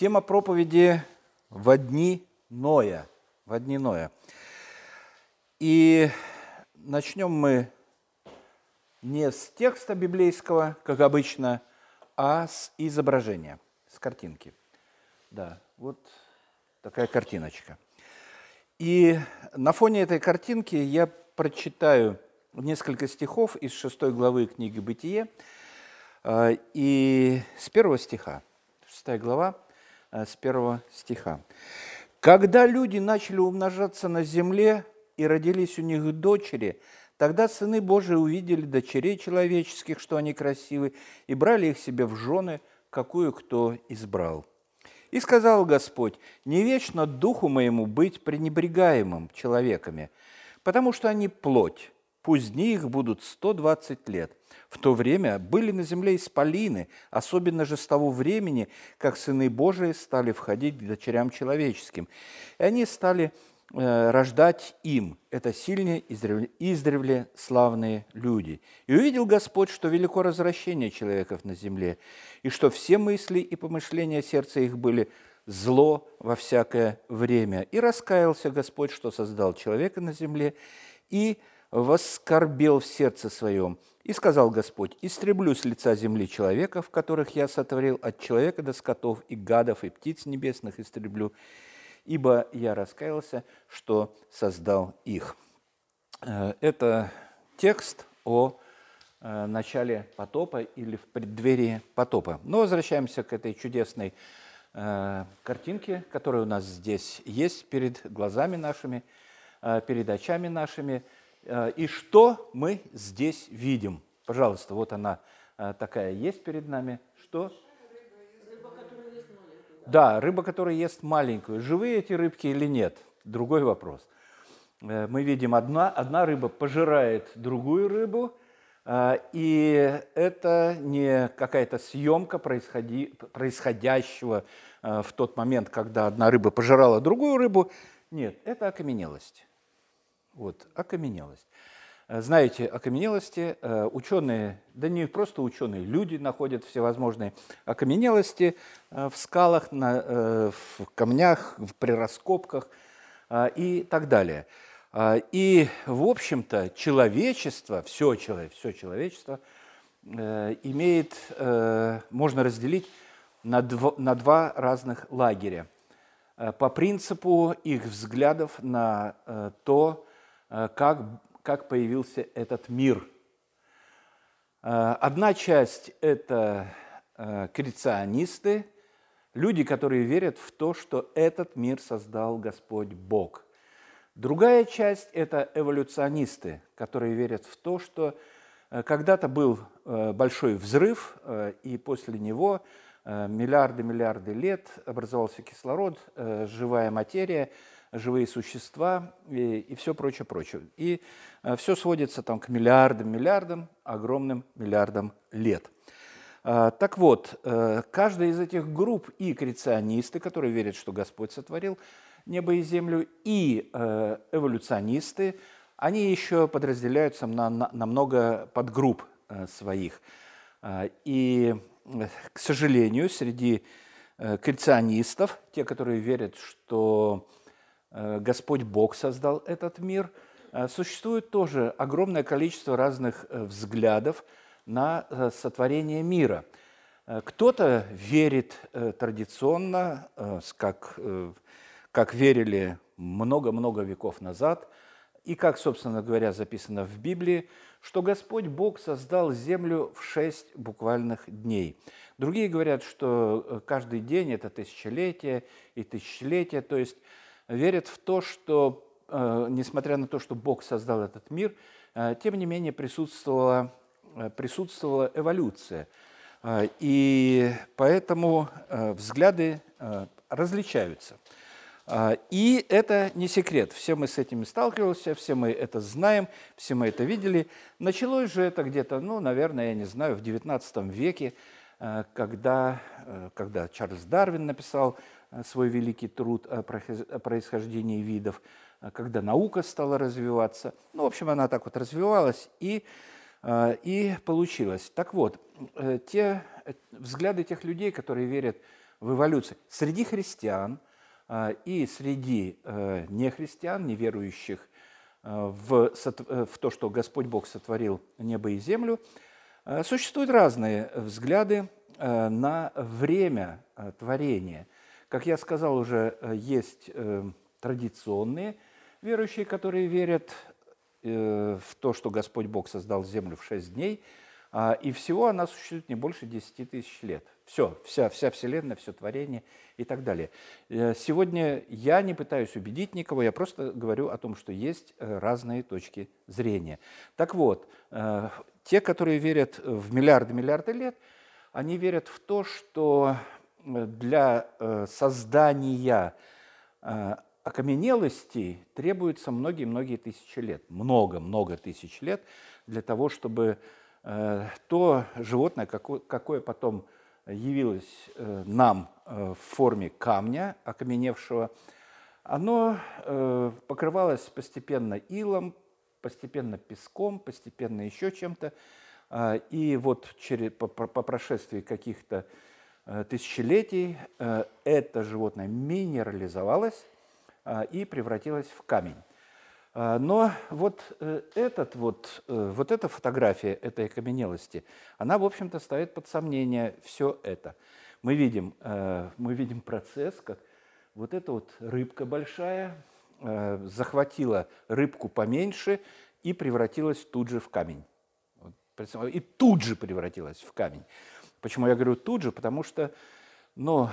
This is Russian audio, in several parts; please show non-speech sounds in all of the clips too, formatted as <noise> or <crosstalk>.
Тема проповеди «В дни Ноя». «В дни Ноя». И начнем мы не с текста библейского, как обычно, а с изображения, с картинки. Да, вот такая картиночка. И на фоне этой картинки я прочитаю несколько стихов из шестой главы книги «Бытие», э, и с первого стиха, шестая глава, с первого стиха. «Когда люди начали умножаться на земле и родились у них дочери, тогда сыны Божии увидели дочерей человеческих, что они красивы, и брали их себе в жены, какую кто избрал. И сказал Господь, не вечно духу моему быть пренебрегаемым человеками, потому что они плоть, дни их будут 120 лет. В то время были на земле исполины, особенно же с того времени, как сыны Божии стали входить к дочерям человеческим. И они стали э, рождать им. Это сильные, издревле, издревле славные люди. И увидел Господь, что велико развращение человеков на земле, и что все мысли и помышления сердца их были зло во всякое время. И раскаялся Господь, что создал человека на земле, и воскорбел в сердце своем – и сказал Господь, «Истреблю с лица земли человеков, которых я сотворил, от человека до скотов и гадов, и птиц небесных истреблю, ибо я раскаялся, что создал их». Э, это текст о э, начале потопа или в преддверии потопа. Но возвращаемся к этой чудесной э, картинке, которая у нас здесь есть перед глазами нашими, перед очами нашими – и что мы здесь видим? Пожалуйста, вот она э, такая есть перед нами. Что? Да, рыба, которая ест маленькую. Живые эти рыбки или нет? Другой вопрос. Э, мы видим, одна, одна рыба пожирает другую рыбу, и это не какая-то съемка происходи, происходящего в тот момент, когда одна рыба пожирала другую рыбу. Нет, это окаменелость. Вот, окаменелость. Э, знаете, окаменелости э, ученые, да не просто ученые, люди находят всевозможные окаменелости э, в скалах, на, в камнях, при раскопках и так далее. И, в общем-то, человечество, все, все человечество имеет, можно разделить на два, на два разных лагеря по принципу их взглядов на то, как, как появился этот мир. Э, одна часть – это э, креационисты, люди, которые верят в то, что этот мир создал Господь Бог. Другая часть – это эволюционисты, которые верят в то, что когда-то был большой взрыв, и после него миллиарды-миллиарды лет образовался кислород, живая материя – живые существа и, и все прочее, прочее. И э, все сводится там к миллиардам, миллиардам, огромным миллиардам лет. Э, так вот, э, каждая из этих групп и креационисты, которые верят, что Господь сотворил небо и землю, и эволюционисты, они еще подразделяются на, на, на много подгрупп своих. И, к сожалению, среди креационистов, те, которые верят, что Э, Господь Бог создал этот мир, э, существует тоже огромное количество разных э, взглядов на сотворение мира. Кто-то верит традиционно, как, как верили много-много веков назад, и как, собственно говоря, записано в Библии, что Господь Бог создал землю в шесть буквальных дней. Другие говорят, что каждый день – это тысячелетие и тысячелетие, то есть верят в то, что, э, несмотря на то, что Бог создал этот мир, э, тем не менее присутствовала, э, присутствовала эволюция. И поэтому взгляды различаются. И это не секрет. Все мы с этим сталкивались, все мы это знаем, все мы это видели. Началось же это где-то, ну, наверное, я не знаю, в XIX веке, когда, когда Чарльз Дарвин написал свой великий труд о происхождении видов, э, когда наука стала развиваться. Ну, в общем, она так вот развивалась и, э, и получилось. Так вот, те взгляды тех людей, которые верят в эволюции среди христиан и среди нехристиан, неверующих в, в то, что Господь Бог сотворил небо и землю, существуют разные взгляды на время творения. Как я сказал уже, есть традиционные верующие, которые верят Э, в то, что Господь Бог создал землю в шесть дней, а, и всего она существует не больше 10 тысяч лет. Все, вся, вся Вселенная, все творение и так далее. Э, сегодня я не пытаюсь убедить никого, я просто говорю о том, что есть э, разные точки зрения. Так вот, те, которые верят в миллиарды-миллиарды лет, они верят в то, что для создания окаменелостей требуется многие-многие тысячи лет, много-много тысяч лет для того, чтобы э, то животное, какое, потом явилось э, нам э, в форме камня окаменевшего, оно э, покрывалось постепенно илом, постепенно песком, постепенно еще чем-то. Э, и вот по, прошествии каких-то э, тысячелетий э, это животное минерализовалось, а, и превратилась в камень. Но вот, э, этот вот, э, вот эта фотография этой окаменелости, она, в общем-то, ставит под сомнение все это. Мы видим, э, мы видим процесс, как вот эта вот рыбка большая захватила рыбку поменьше и превратилась тут же в камень. И тут же превратилась в камень. Почему я говорю тут же? Потому что ну,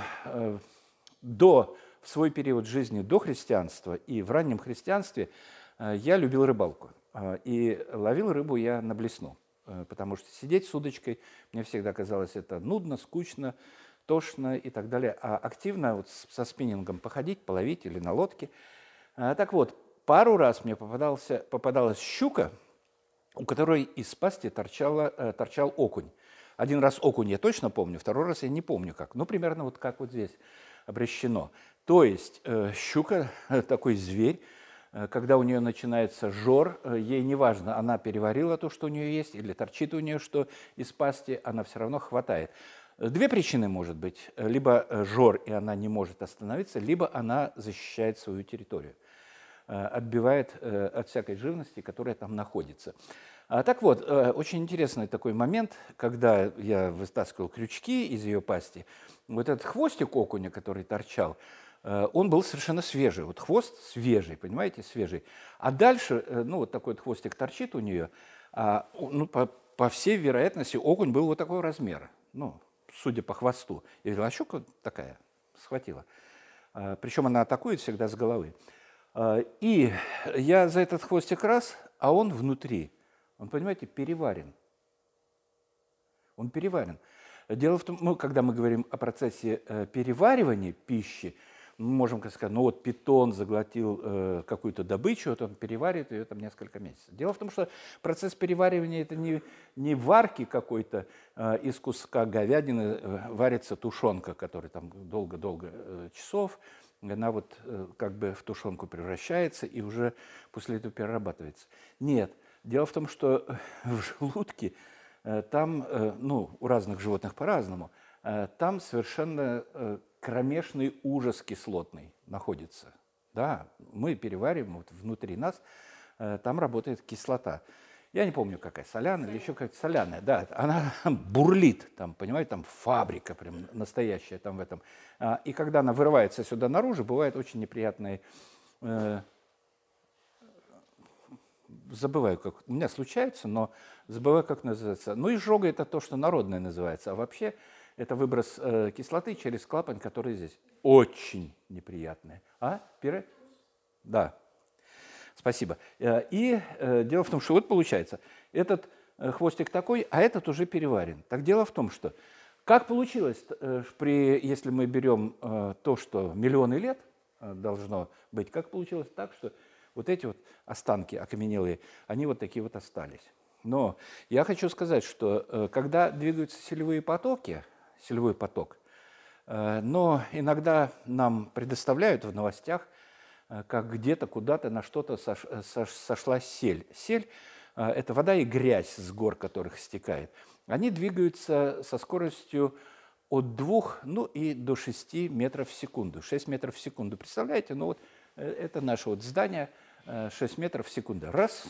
до в свой период жизни до христианства и в раннем христианстве э, я любил рыбалку. Э, и ловил рыбу я на блесну, э, потому что сидеть с удочкой мне всегда казалось это нудно, скучно, тошно и так далее. А активно вот со спиннингом походить, половить или на лодке. Так вот, пару раз мне попадался, попадалась щука, у которой из пасти торчала, торчал окунь. Один раз окунь я точно помню, второй раз я не помню как. Ну, примерно вот как вот здесь обращено. То есть э, щука такой зверь, э, когда у нее начинается жор, э, ей не важно, она переварила то, что у нее есть, или торчит у нее что из пасти, она все равно хватает. Две причины может быть. Либо жор, и она не может остановиться, либо она защищает свою территорию, отбивает от всякой живности, которая там находится. А, так вот, очень интересный такой момент, когда я вытаскивал крючки из ее пасти, вот этот хвостик окуня, который торчал, Э, он был совершенно свежий. Вот хвост свежий, понимаете, свежий. А дальше, э, ну, вот такой вот хвостик торчит у нее, а, ну, по, по всей вероятности, окунь был вот такого размера, ну, судя по хвосту. И а щука такая схватила. А, Причем она атакует всегда с головы. А, и я за этот хвостик раз, а он внутри, он, понимаете, переварен. Он переварен. Дело в том, ну, когда мы говорим о процессе э, переваривания пищи, мы можем сказать, ну вот питон заглотил э, какую-то добычу, вот он переваривает ее там несколько месяцев. Дело в том, что процесс переваривания это не, не варки какой-то э, из куска говядины э, варится тушенка, которая там долго-долго э, часов, она вот э, как бы в тушенку превращается и уже после этого перерабатывается. Нет, дело в том, что в желудке э, там, э, ну, у разных животных по-разному, э, там совершенно э, кромешный ужас кислотный находится. Да, мы перевариваем вот внутри нас, э, там работает кислота. Я не помню, какая, соляная или еще какая-то соляная. Да, она бурлит, там, понимаете, там фабрика прям настоящая там в этом. А, и когда она вырывается сюда наружу, бывает очень неприятные э, забываю, как у меня случается, но забываю, как называется. Ну, изжога – это то, что народное называется. А вообще это выброс э, кислоты через клапан, который здесь. Очень неприятное. А, пире? Да. Спасибо. Э, и э, дело в том, что вот получается, этот э, хвостик такой, а этот уже переварен. Так дело в том, что как получилось, э, при, если мы берем то, что миллионы лет должно быть, как получилось так, что вот эти вот останки окаменелые, они вот такие вот остались. Но я хочу сказать, что э, когда двигаются селевые потоки, селевой поток. Э, но иногда нам предоставляют в новостях, э, как где-то, куда-то на что-то э, сошла сель. Сель – это вода и грязь с гор, которых стекает. Они двигаются со скоростью от 2 ну, и до 6 метров в секунду. 6 метров в секунду. Представляете? Ну вот это наше вот здание, 6 метров в секунду. Раз,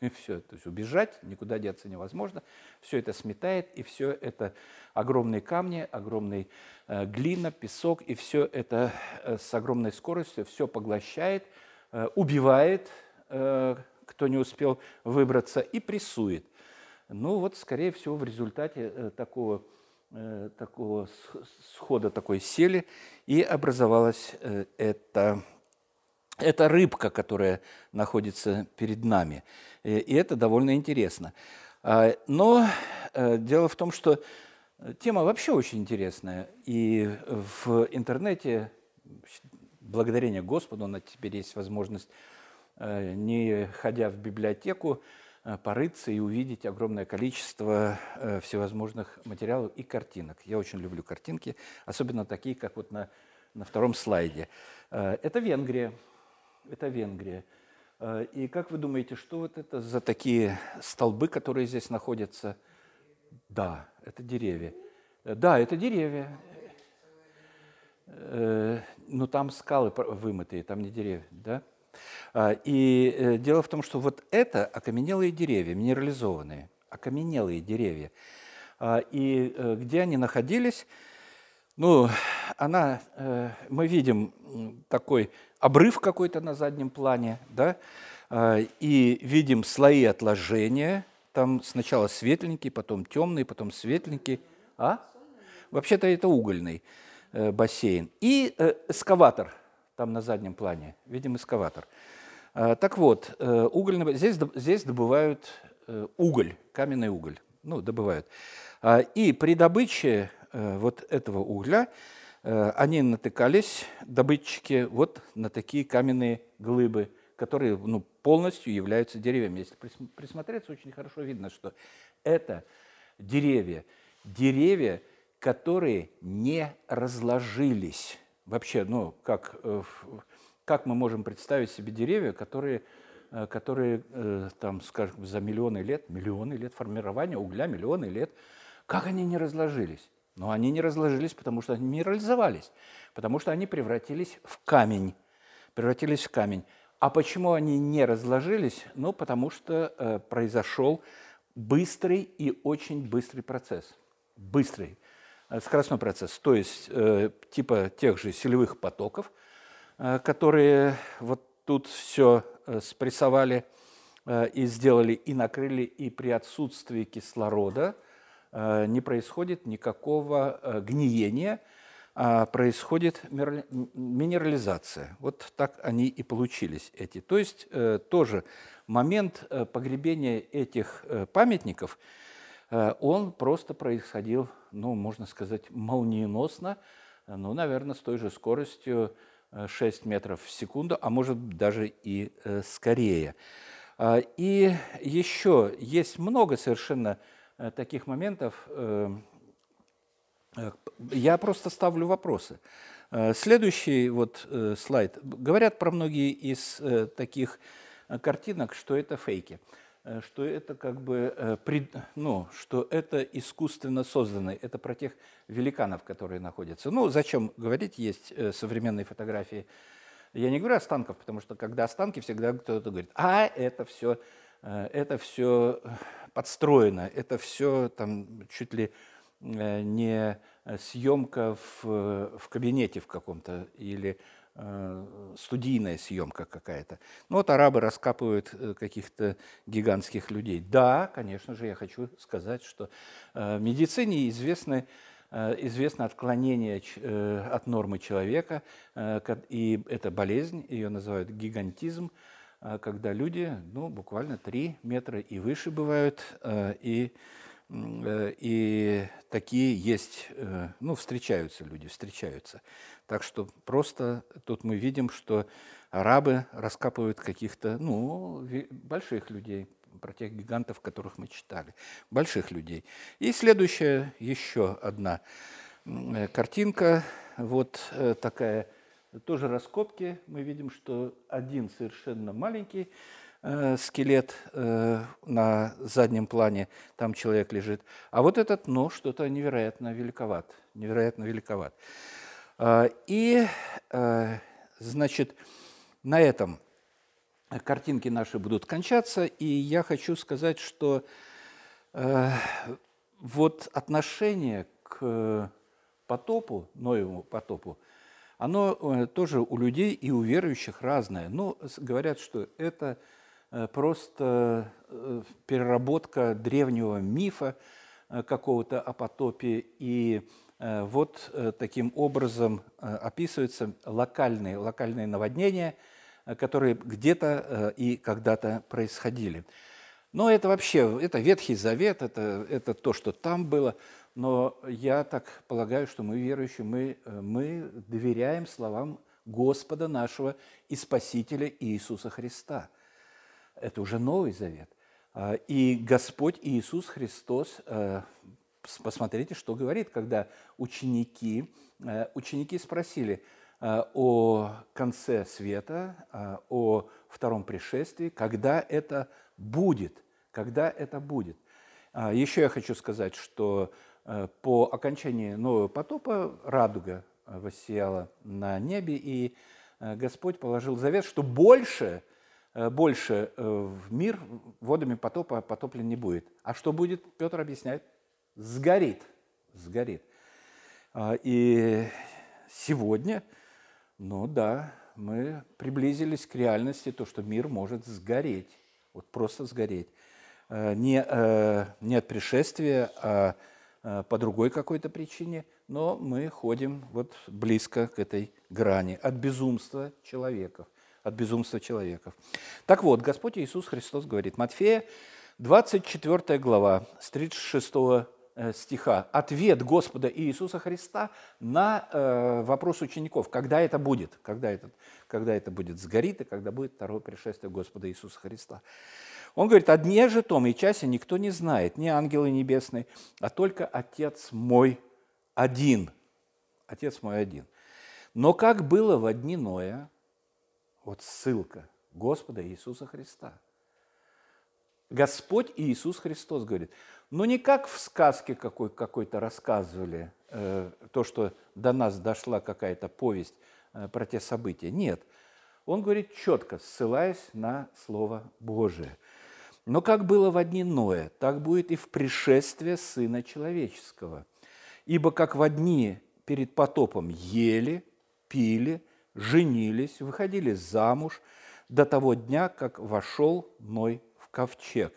и все. То есть убежать, никуда деться невозможно. Все это сметает, и все это огромные камни, огромный э, глина, песок, и все это э, с огромной скоростью все поглощает, э, убивает, э, кто не успел выбраться, и прессует. Ну вот, скорее всего, в результате э, такого, э, такого схода такой сели и образовалась э, эта это рыбка, которая находится перед нами. И это довольно интересно. А, но э, дело в том, что тема вообще очень интересная. И в интернете, благодарение Господу, у нас теперь есть возможность, э, не ходя в библиотеку, э, порыться и увидеть огромное количество всевозможных материалов и картинок. Я очень люблю картинки, особенно такие, как вот на, на втором слайде. Это Венгрия это Венгрия. Э, и как вы думаете, что вот это за такие столбы, которые здесь находятся? Да, это деревья. Э, да, это деревья. Э, Но ну, там скалы вымытые, там не деревья, да? И дело в том, что вот это окаменелые деревья, минерализованные, окаменелые деревья. И где они находились, ну, она, мы видим такой обрыв какой-то на заднем плане, да, а, и видим слои отложения, там сначала светленький, потом темный, потом светленький. А? Вообще-то это угольный э, бассейн. И э, эскаватор там на заднем плане. Видим эскаватор. А, так вот, э, угольный, здесь, здесь добывают уголь, каменный уголь. Ну, добывают. А, и при добыче вот этого угля они натыкались, добытчики, вот на такие каменные глыбы, которые ну, полностью являются деревьями. Если присмотреться, очень хорошо видно, что это деревья. Деревья, которые не разложились. Вообще, ну, как, э, как мы можем представить себе деревья, которые, э, которые там, скажем, за миллионы лет, миллионы лет формирования угля, миллионы лет, как они не разложились? Но они не разложились, потому что они минерализовались, потому что они превратились в камень. Превратились в камень. А почему они не разложились? Ну, потому что э, произошел быстрый и очень быстрый процесс. Быстрый. Э, скоростной процесс. То есть э, типа тех же селевых потоков, э, которые вот тут все э, спрессовали э, и сделали, и накрыли, и при отсутствии кислорода – не происходит никакого э, гниения, а происходит минерализация. Вот так они и получились эти. То есть э, тоже момент погребения этих памятников, он просто происходил, ну, можно сказать, молниеносно, ну, наверное, с той же скоростью 6 метров в секунду, а может даже и скорее. И еще есть много совершенно Э, таких моментов э, э, я просто ставлю вопросы. Следующий вот слайд. Говорят про многие из таких картинок, что это фейки, что это как бы, ну, что это искусственно созданное. Это про тех великанов, которые находятся. Ну, зачем говорить, есть современные фотографии. Я не говорю останков, потому что когда останки, всегда кто-то говорит, а это все, это все подстроено. Это все там чуть ли э, не съемка в, в кабинете в каком-то или э, студийная съемка какая-то. Ну вот арабы раскапывают э, каких-то гигантских людей. Да, конечно же, я хочу сказать, что в медицине известны известно отклонение от нормы человека, и это болезнь, ее называют гигантизм, когда люди, ну, буквально 3 метра и выше бывают, э, и, э, и такие есть, э, ну, встречаются люди, встречаются. Так что просто тут мы видим, что арабы раскапывают каких-то, ну, больших людей, про тех гигантов, которых мы читали, больших людей. И следующая еще одна картинка, вот такая тоже раскопки. Мы видим, что один совершенно маленький э, скелет э, на заднем плане, там человек лежит. А вот этот, ну, что-то невероятно великоват, невероятно великоват. Э, и, э, значит, на этом картинки наши будут кончаться, и я хочу сказать, что э, вот отношение к потопу, Ноевому потопу, оно э, тоже у людей и у верующих разное. Но говорят, что это э, просто э, переработка древнего мифа какого-то о потопе. И вот таким образом описываются локальные, локальные наводнения, которые где-то и когда-то происходили. Но это вообще, это Ветхий Завет, это, это то, что там было – но я так полагаю, что мы верующие, мы, э, мы доверяем словам Господа нашего и Спасителя Иисуса Христа. Это уже Новый Завет. А, и Господь Иисус Христос, э, посмотрите, что говорит, когда ученики, э, ученики спросили о конце света, о втором пришествии, когда это будет, когда это будет. А, еще я хочу сказать, что по окончании нового потопа радуга э, воссияла на небе, и э, Господь положил завет, что больше, больше в мир водами потопа потоплен не будет. А что будет, Петр объясняет, сгорит, сгорит. А, и сегодня, ну да, мы приблизились к реальности, то, что мир может сгореть, вот просто сгореть. Не, не от пришествия, а Э, по другой какой-то причине, но мы ходим вот близко к этой грани от безумства человеков, от безумства человеков. Так вот, Господь Иисус Христос говорит, Матфея, 24 глава, с 36 э, стиха, ответ Господа Иисуса Христа на э, вопрос учеников, когда это будет, когда это, когда это будет сгорит и когда будет второе пришествие Господа Иисуса Христа. Он говорит, о дне же том и часе никто не знает, ни ангелы небесные, а только Отец мой один. Отец мой один. Но как было в дни Ноя, вот ссылка Господа Иисуса Христа. Господь Иисус Христос говорит, но не как в сказке какой- какой-то рассказывали, э, то, что до нас дошла какая-то повесть э, про те события. Нет. Он говорит четко, ссылаясь на Слово Божие – но как было в дни Ноя, так будет и в пришествие Сына Человеческого. Ибо как в дни перед потопом ели, пили, женились, выходили замуж до того дня, как вошел Ной в ковчег,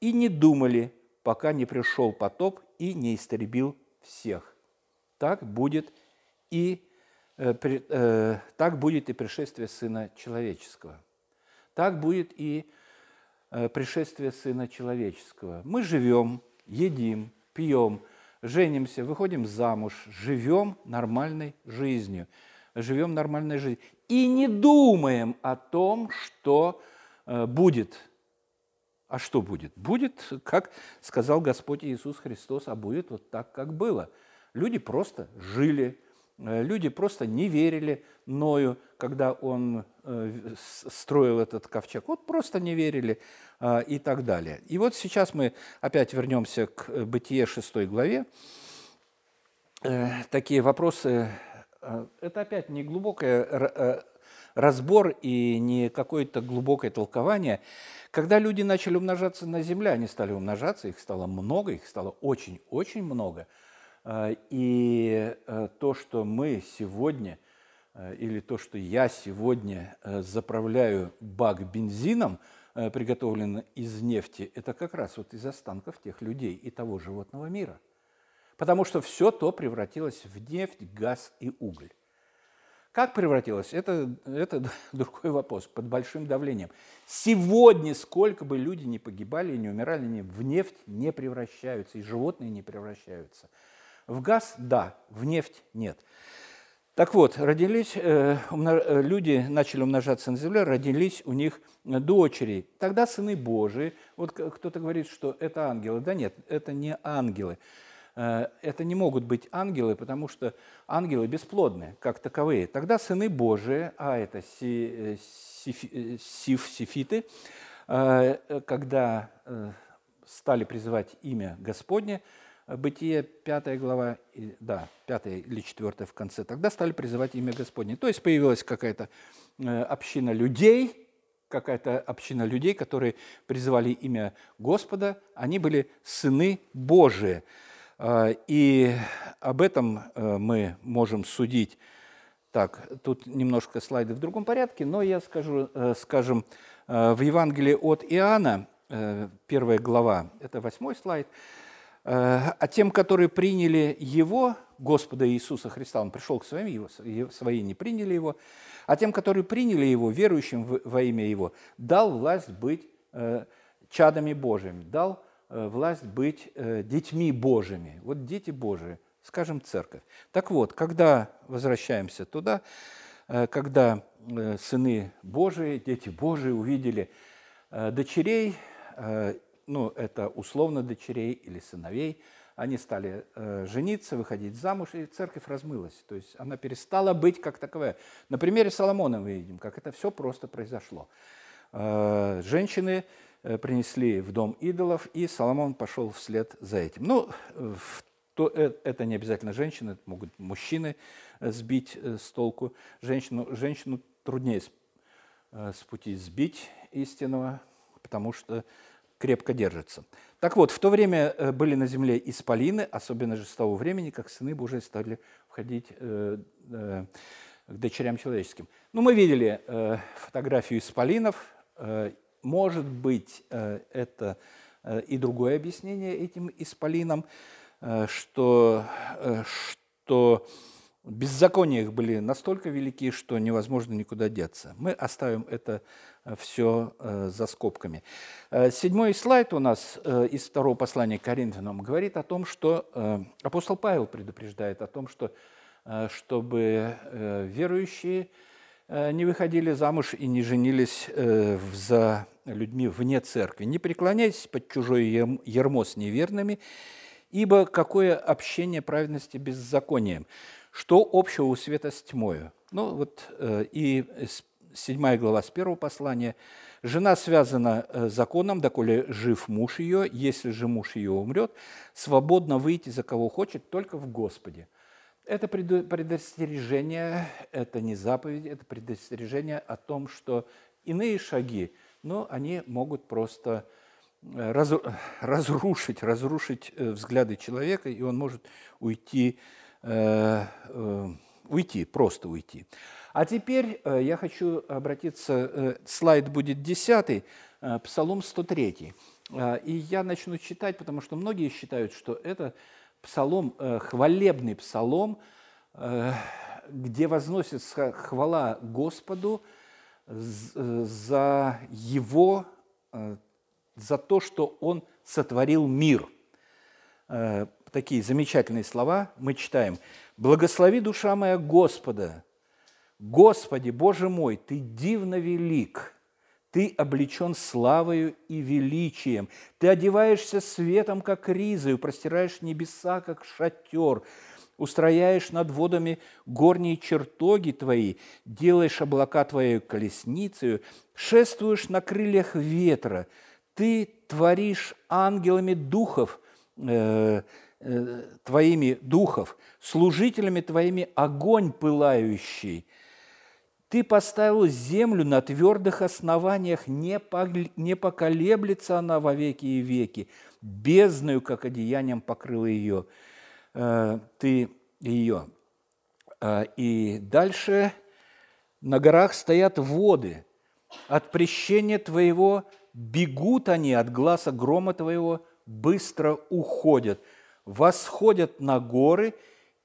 и не думали, пока не пришел потоп и не истребил всех. Так будет и, э, э, так будет и пришествие Сына Человеческого. Так будет и пришествия Сына Человеческого. Мы живем, едим, пьем, женимся, выходим замуж, живем нормальной жизнью, живем нормальной жизнью. И не думаем о том, что э, будет. А что будет? Будет, как сказал Господь Иисус Христос, а будет вот так, как было. Люди просто жили, Э, люди просто не верили Ною, когда он э, строил этот ковчег. Вот просто не верили э, и так далее. И вот сейчас мы опять вернемся к Бытие 6 главе. Такие вопросы, это опять не глубокий разбор и не какое-то глубокое толкование. Когда люди начали умножаться на земле, они стали умножаться, их стало много, их стало очень-очень много – и э, то, что мы сегодня, э, или то, что я сегодня э, заправляю бак бензином, приготовленным из нефти, это как раз вот из останков тех людей и того животного мира. Потому что все то превратилось в нефть, газ и уголь. Как превратилось? Это, это <laughs> другой вопрос, под большим давлением. Сегодня, сколько бы люди не погибали не умирали, они в нефть не превращаются, и животные не превращаются – в газ – да, в нефть – нет. Так вот, родились, э, э, люди начали умножаться на земле, родились у них дочери. Тогда сыны Божии, вот кто-то говорит, что это ангелы. Да нет, это не ангелы. Э, это не могут быть ангелы, потому что ангелы бесплодны, как таковые. Тогда сыны Божии, а это сиф, сифиты, когда стали призывать имя Господне, Бытие 5 глава, да, 5 или 4 в конце, тогда стали призывать имя Господне. То есть появилась какая-то община людей, какая-то община людей, которые призывали имя Господа, они были сыны Божии. А, и об этом э, мы можем судить. Так, тут немножко слайды в другом порядке, но я скажу, э, скажем, э, в Евангелии от Иоанна, первая глава, это восьмой слайд, а тем, которые приняли Его, Господа Иисуса Христа, Он пришел к своим, его, свои не приняли Его, а тем, которые приняли Его, верующим во имя Его, дал власть быть чадами Божьими, дал Э, власть быть э, детьми Божьими. Вот дети Божии, скажем, церковь. Так вот, когда возвращаемся туда, э, когда сыны Божии, дети Божии увидели дочерей, ну, это условно дочерей или сыновей, они стали жениться, выходить замуж, и церковь размылась. То есть она перестала быть как таковая. На примере Соломона мы видим, как это все просто произошло. Женщины Э, принесли в дом идолов, и Соломон пошел вслед за этим. Ну, то, э, это не обязательно женщины, это могут мужчины э, сбить с толку. Женщину, женщину труднее с, с пути сбить истинного, потому что крепко держится. Так вот, в то время были на земле исполины, особенно же с того времени, как сыны Божии стали входить к дочерям человеческим. Ну, мы видели фотографию исполинов, может быть, э, это э, и другое объяснение этим исполинам, э, что, что беззакония их были настолько велики, что невозможно никуда деться. Мы оставим это все за скобками. Седьмой слайд у нас из второго послания к Коринфянам говорит о том, что апостол Павел предупреждает о том, что чтобы верующие Э, не выходили замуж и не женились э, за людьми вне церкви. Не преклоняйтесь под чужое ермо с неверными, ибо какое общение праведности беззаконием? Что общего у света с тьмою? Ну вот э, и 7 глава с первого послания. «Жена связана законом, доколе жив муж ее, если же муж ее умрет, свободно выйти за кого хочет, только в Господе». Это предостережение, это не заповедь, это предостережение о том, что иные шаги, но они могут просто э, разрушить, разрушить э, взгляды человека, и он может уйти, э, уйти, просто уйти. А теперь я хочу обратиться, слайд будет 10, Псалом 103. И я начну читать, потому что многие считают, что это псалом, э, хвалебный псалом, э, где возносится хвала Господу за Его, э, за то, что Он сотворил мир. Такие замечательные слова мы читаем. «Благослови душа моя Господа, Господи, Боже мой, Ты дивно велик, ты облечен славою и величием. Ты одеваешься светом, как ризою, простираешь небеса, как шатер, устрояешь над водами горние чертоги твои, делаешь облака твоей колесницей, шествуешь на крыльях ветра. Ты творишь ангелами духов, э, твоими духов, служителями твоими огонь пылающий – ты поставил землю на твердых основаниях, не поколеблется она во веки и веки. Бездною, как одеянием, покрыл ее. Э, ты ее. Э, и дальше на горах стоят воды. От прещения твоего бегут они, от глаза грома твоего быстро уходят. Восходят на горы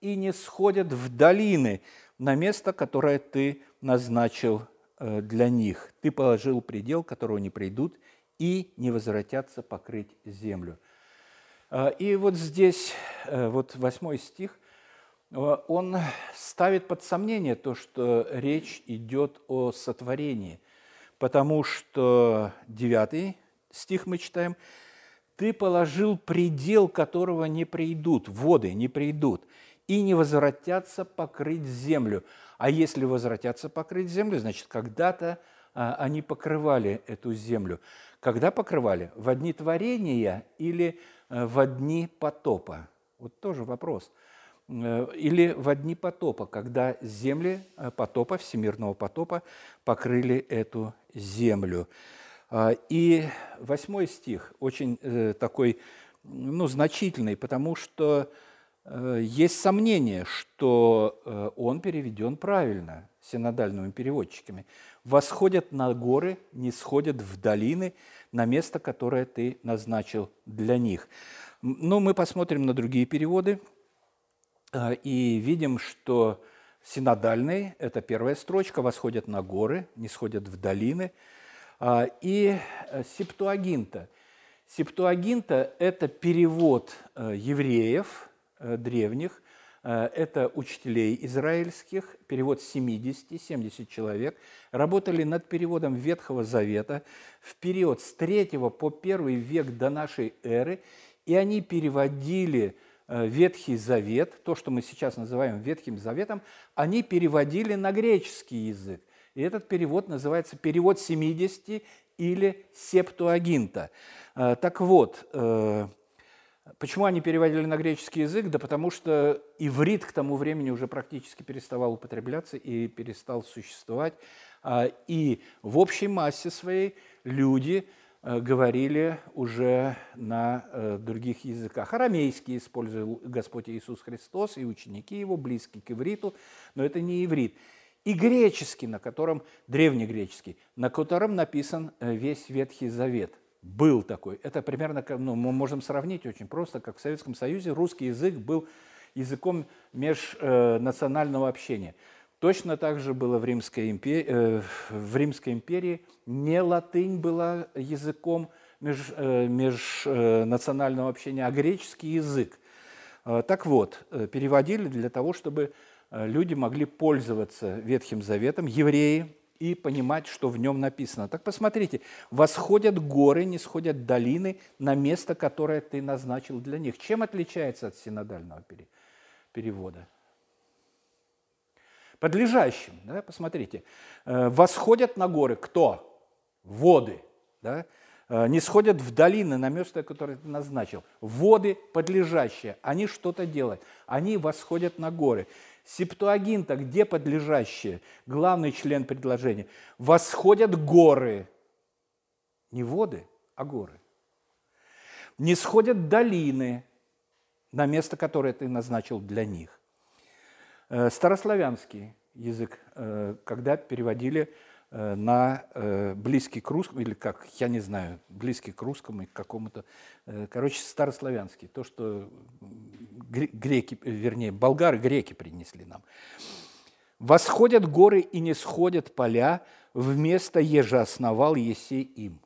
и не сходят в долины, на место, которое ты назначил э, для них. Ты положил предел, которого не придут и не возвратятся покрыть землю. Э, и вот здесь, э, вот восьмой стих, он ставит под сомнение то, что речь идет о сотворении, потому что девятый стих мы читаем, «Ты положил предел, которого не придут, воды не придут, и не возвратятся покрыть землю». А если возвратятся покрыть землю, значит, когда-то они покрывали эту землю. Когда покрывали? В дни творения или в дни потопа? Вот тоже вопрос. Или в дни потопа, когда земли потопа, всемирного потопа, покрыли эту землю. И восьмой стих очень такой ну, значительный, потому что э, есть сомнение, что э, он переведен правильно синодальными переводчиками. «Восходят на горы, не сходят в долины, на место, которое ты назначил для них». Но мы посмотрим на другие переводы э, и видим, что синодальный – это первая строчка, «восходят на горы, не сходят в долины». И септуагинта – Септуагинта – это перевод э, евреев э, древних, э, это учителей израильских, перевод 70, 70 человек, работали над переводом Ветхого Завета в период с 3 по 1 век до нашей эры, и они переводили Ветхий Завет, то, что мы сейчас называем Ветхим Заветом, они переводили на греческий язык. И этот перевод называется перевод 70 или Септуагинта. Э, так вот, э, почему они переводили на греческий язык? Да потому что иврит к тому времени уже практически переставал употребляться и перестал существовать. А, и в общей массе своей люди э, говорили уже на других языках. Арамейский использовал Господь Иисус Христос и ученики его, близкие к ивриту, но это не иврит. И греческий, на котором, древнегреческий, на котором написан весь Ветхий Завет – был такой. Это примерно, ну, мы можем сравнить очень просто, как в Советском Союзе русский язык был языком межнационального общения. Точно так же было в Римской, империи, э, в Римской империи. Не латынь была языком меж, э, межнационального общения, а греческий язык. Э, так вот, переводили для того, чтобы люди могли пользоваться Ветхим Заветом, евреи, и понимать, что в нем написано. Так посмотрите, восходят горы, не сходят долины на место, которое ты назначил для них. Чем отличается от синодального перевода? Подлежащим, да, посмотрите. Э, восходят на горы кто? Воды, да? Э, не сходят в долины на место, которое ты назначил. Воды подлежащие, они что-то делают, они восходят на горы. Септуагинта, где подлежащее? Главный член предложения. Восходят горы. Не воды, а горы. Не сходят долины на место, которое ты назначил для них. Э, старославянский язык, э, когда переводили на э, близкий к русскому, или как, я не знаю, близкий к русскому и к какому-то, э, короче, старославянский, то, что греки, вернее, болгары, греки принесли нам. «Восходят горы и не сходят поля, вместо еже основал Есей им».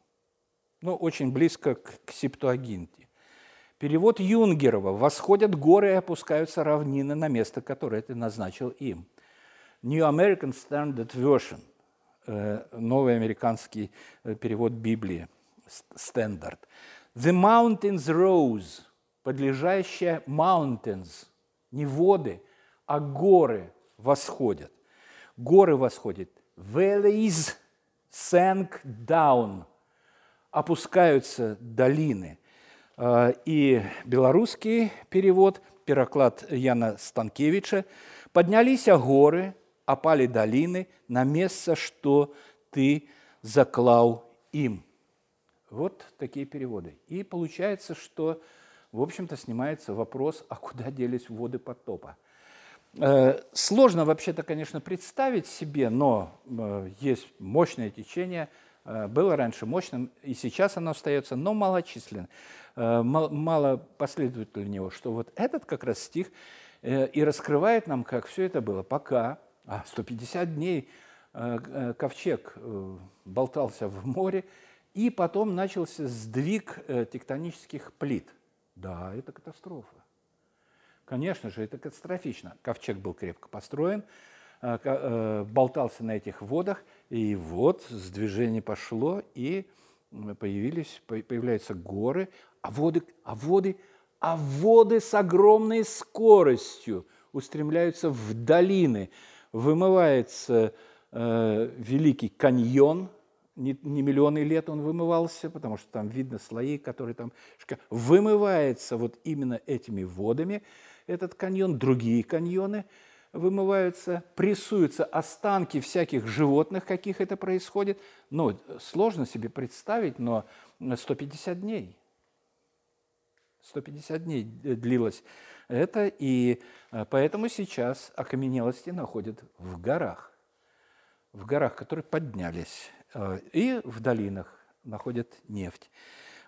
Ну, очень близко к, к Септуагинте. Перевод Юнгерова «Восходят горы и опускаются равнины на место, которое ты назначил им». New American Standard Version – Э, новый американский э, перевод Библии, стандарт. The mountains rose, подлежащее mountains, не воды, а горы восходят. Горы восходят. Valleys sank down, опускаются долины. Э, и белорусский перевод, переклад Яна Станкевича, поднялись горы, опали долины на место, что ты заклал им. Вот такие переводы. И получается, что, в общем-то, снимается вопрос, а куда делись воды потопа. Э, сложно вообще-то, конечно, представить себе, но э, есть мощное течение, э, было раньше мощным, и сейчас оно остается, но малочисленно, мало последователей него, что вот этот как раз стих и раскрывает нам, как все это было, пока а 150 дней э, э, ковчег э, болтался в море, и потом начался сдвиг тектонических плит. Да, это катастрофа. Конечно же, это катастрофично. Ковчег был крепко построен, болтался на этих водах, и вот сдвижение пошло, и появились, появляются горы, а воды, а воды, а воды с огромной скоростью устремляются в долины, вымывается э, Великий каньон, не, не миллионы лет он вымывался, потому что там видно слои, которые там... Вымывается вот именно этими водами этот каньон, другие каньоны вымываются, прессуются останки всяких животных, каких это происходит. Ну, сложно себе представить, но 150 дней. 150 дней длилось это, и э, поэтому сейчас окаменелости находят в горах, в горах, которые поднялись Э, и в долинах находят нефть.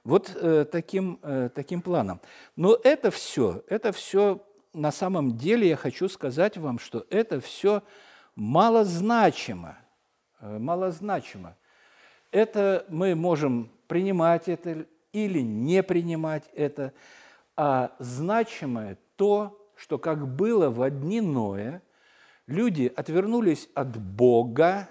Вот э, таким, таким планом. Но это все, это все на самом деле я хочу сказать вам, что это все малозначимо. Малозначимо. Это мы можем принимать это или не принимать это, а значимое то, что как было в одни Ноя, люди отвернулись от Бога,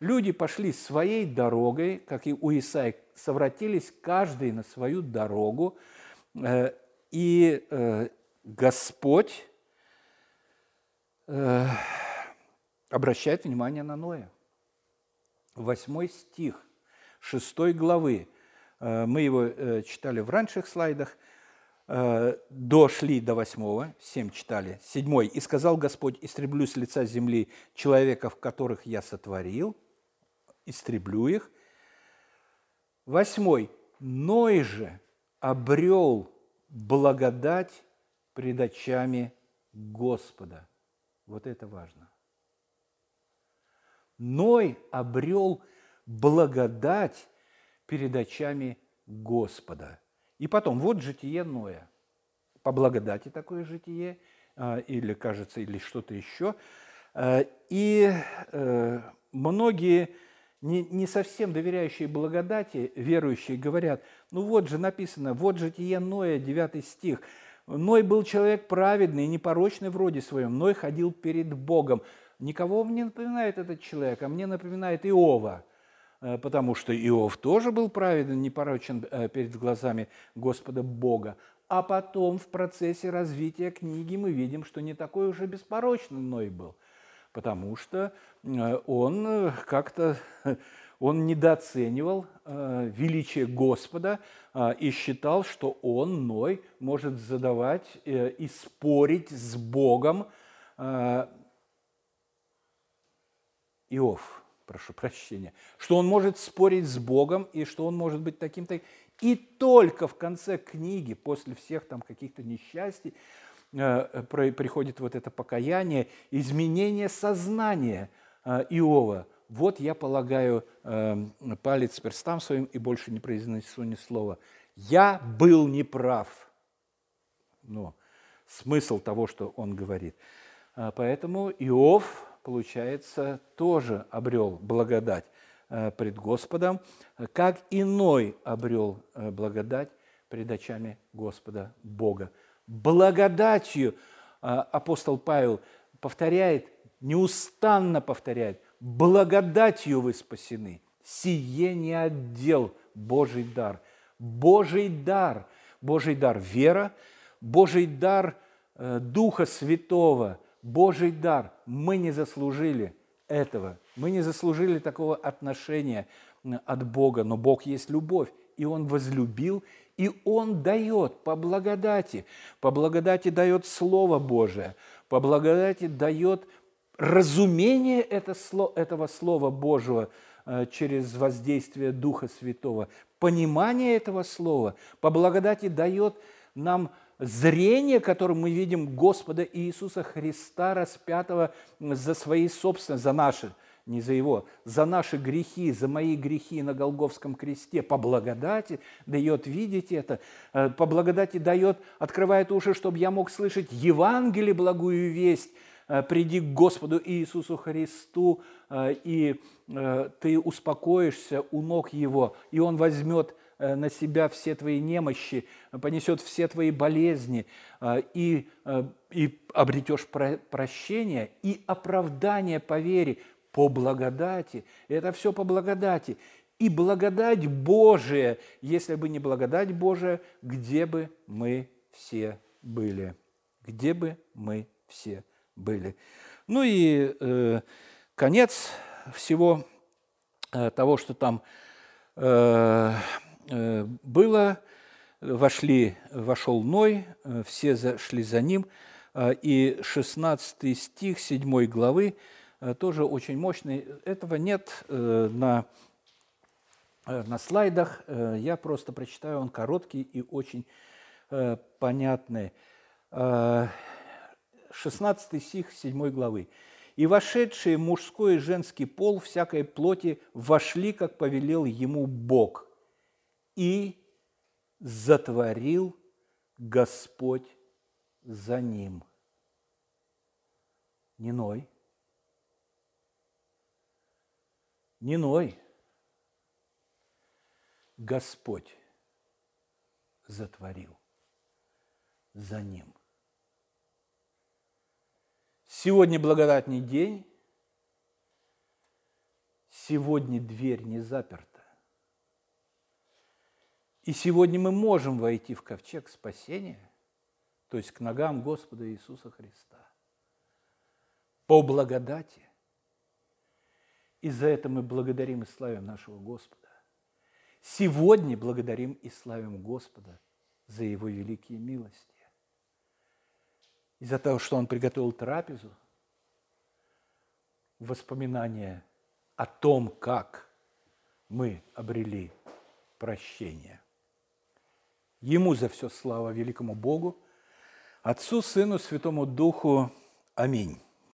Люди пошли своей дорогой, как и у Исаия, совратились каждый на свою дорогу, э, и э, Господь э, обращает внимание на Ноя. Восьмой стих шестой главы. Мы его читали в раньших слайдах. Дошли до восьмого, семь читали. Седьмой. «И сказал Господь, истреблю с лица земли человеков, которых я сотворил, истреблю их. Восьмой. Ной же обрел благодать пред очами Господа. Вот это важно. Ной обрел благодать перед очами Господа. И потом, вот житие Ноя. По благодати такое житие, а, или, кажется, или что-то еще. А, и э, многие не, совсем доверяющие благодати, верующие, говорят, ну вот же написано, вот же Тие Ноя, 9 стих, Ной был человек праведный, непорочный в роде своем, Ной ходил перед Богом. Никого мне напоминает этот человек, а мне напоминает Иова, потому что Иов тоже был праведен, непорочен э, перед глазами Господа Бога. А потом в процессе развития книги мы видим, что не такой уже беспорочный Ной был – потому что э, он э, как-то он недооценивал э, величие Господа и считал, что он, Ной, может задавать и спорить с Богом. Иов, прошу прощения, что он может спорить с Богом и что он может быть таким-то. И только в конце книги, после всех там каких-то несчастий, Э, приходит вот это покаяние, изменение сознания э, Иова. Вот я полагаю э, палец перстам своим и больше не произнесу ни слова. Я был неправ. Ну, смысл того, что он говорит. Поэтому Иов, получается, тоже обрел благодать пред Господом, как иной обрел благодать пред очами Господа Бога благодатью, а, апостол Павел повторяет, неустанно повторяет, благодатью вы спасены. Сие не отдел, Божий дар. Божий дар, Божий дар вера, Божий дар э, Духа Святого, Божий дар. Мы не заслужили этого. Мы не заслужили такого отношения от Бога, но Бог есть любовь, и Он возлюбил и Он дает по благодати. По благодати дает Слово Божие. По благодати дает разумение этого Слова Божьего э, через воздействие Духа Святого. Понимание этого Слова по благодати дает нам зрение, которым мы видим Господа Иисуса Христа, распятого за свои собственные, за наши не за его, за наши грехи, за мои грехи на Голговском кресте, по благодати дает видеть это, э, по благодати дает, открывает уши, чтобы я мог слышать Евангелие, благую весть, э, приди к Господу Иисусу Христу, э, и ты успокоишься у ног Его, и Он возьмет на себя все твои немощи, понесет все твои болезни, и, и обретешь прощение и оправдание по вере, по благодати. Это все по благодати. И благодать Божия, если бы не благодать Божия, где бы мы все были? Где бы мы все были? Ну и э, конец всего того, что там было, вошли, вошел Ной, все зашли за ним, и 16 стих 7 главы тоже очень мощный. Этого нет на, на слайдах, я просто прочитаю, он короткий и очень понятный. 16 стих 7 главы. «И вошедшие мужской и женский пол всякой плоти вошли, как повелел ему Бог, и затворил Господь за ним». Ниной. Ниной. Господь затворил за ним. Сегодня благодатный день, сегодня дверь не заперта. И сегодня мы можем войти в ковчег спасения, то есть к ногам Господа Иисуса Христа, по благодати. И за это мы благодарим и славим нашего Господа. Сегодня благодарим и славим Господа за Его великие милости из-за того, что он приготовил трапезу, воспоминания о том, как мы обрели прощение. Ему за все слава великому Богу, Отцу, Сыну, Святому Духу. Аминь.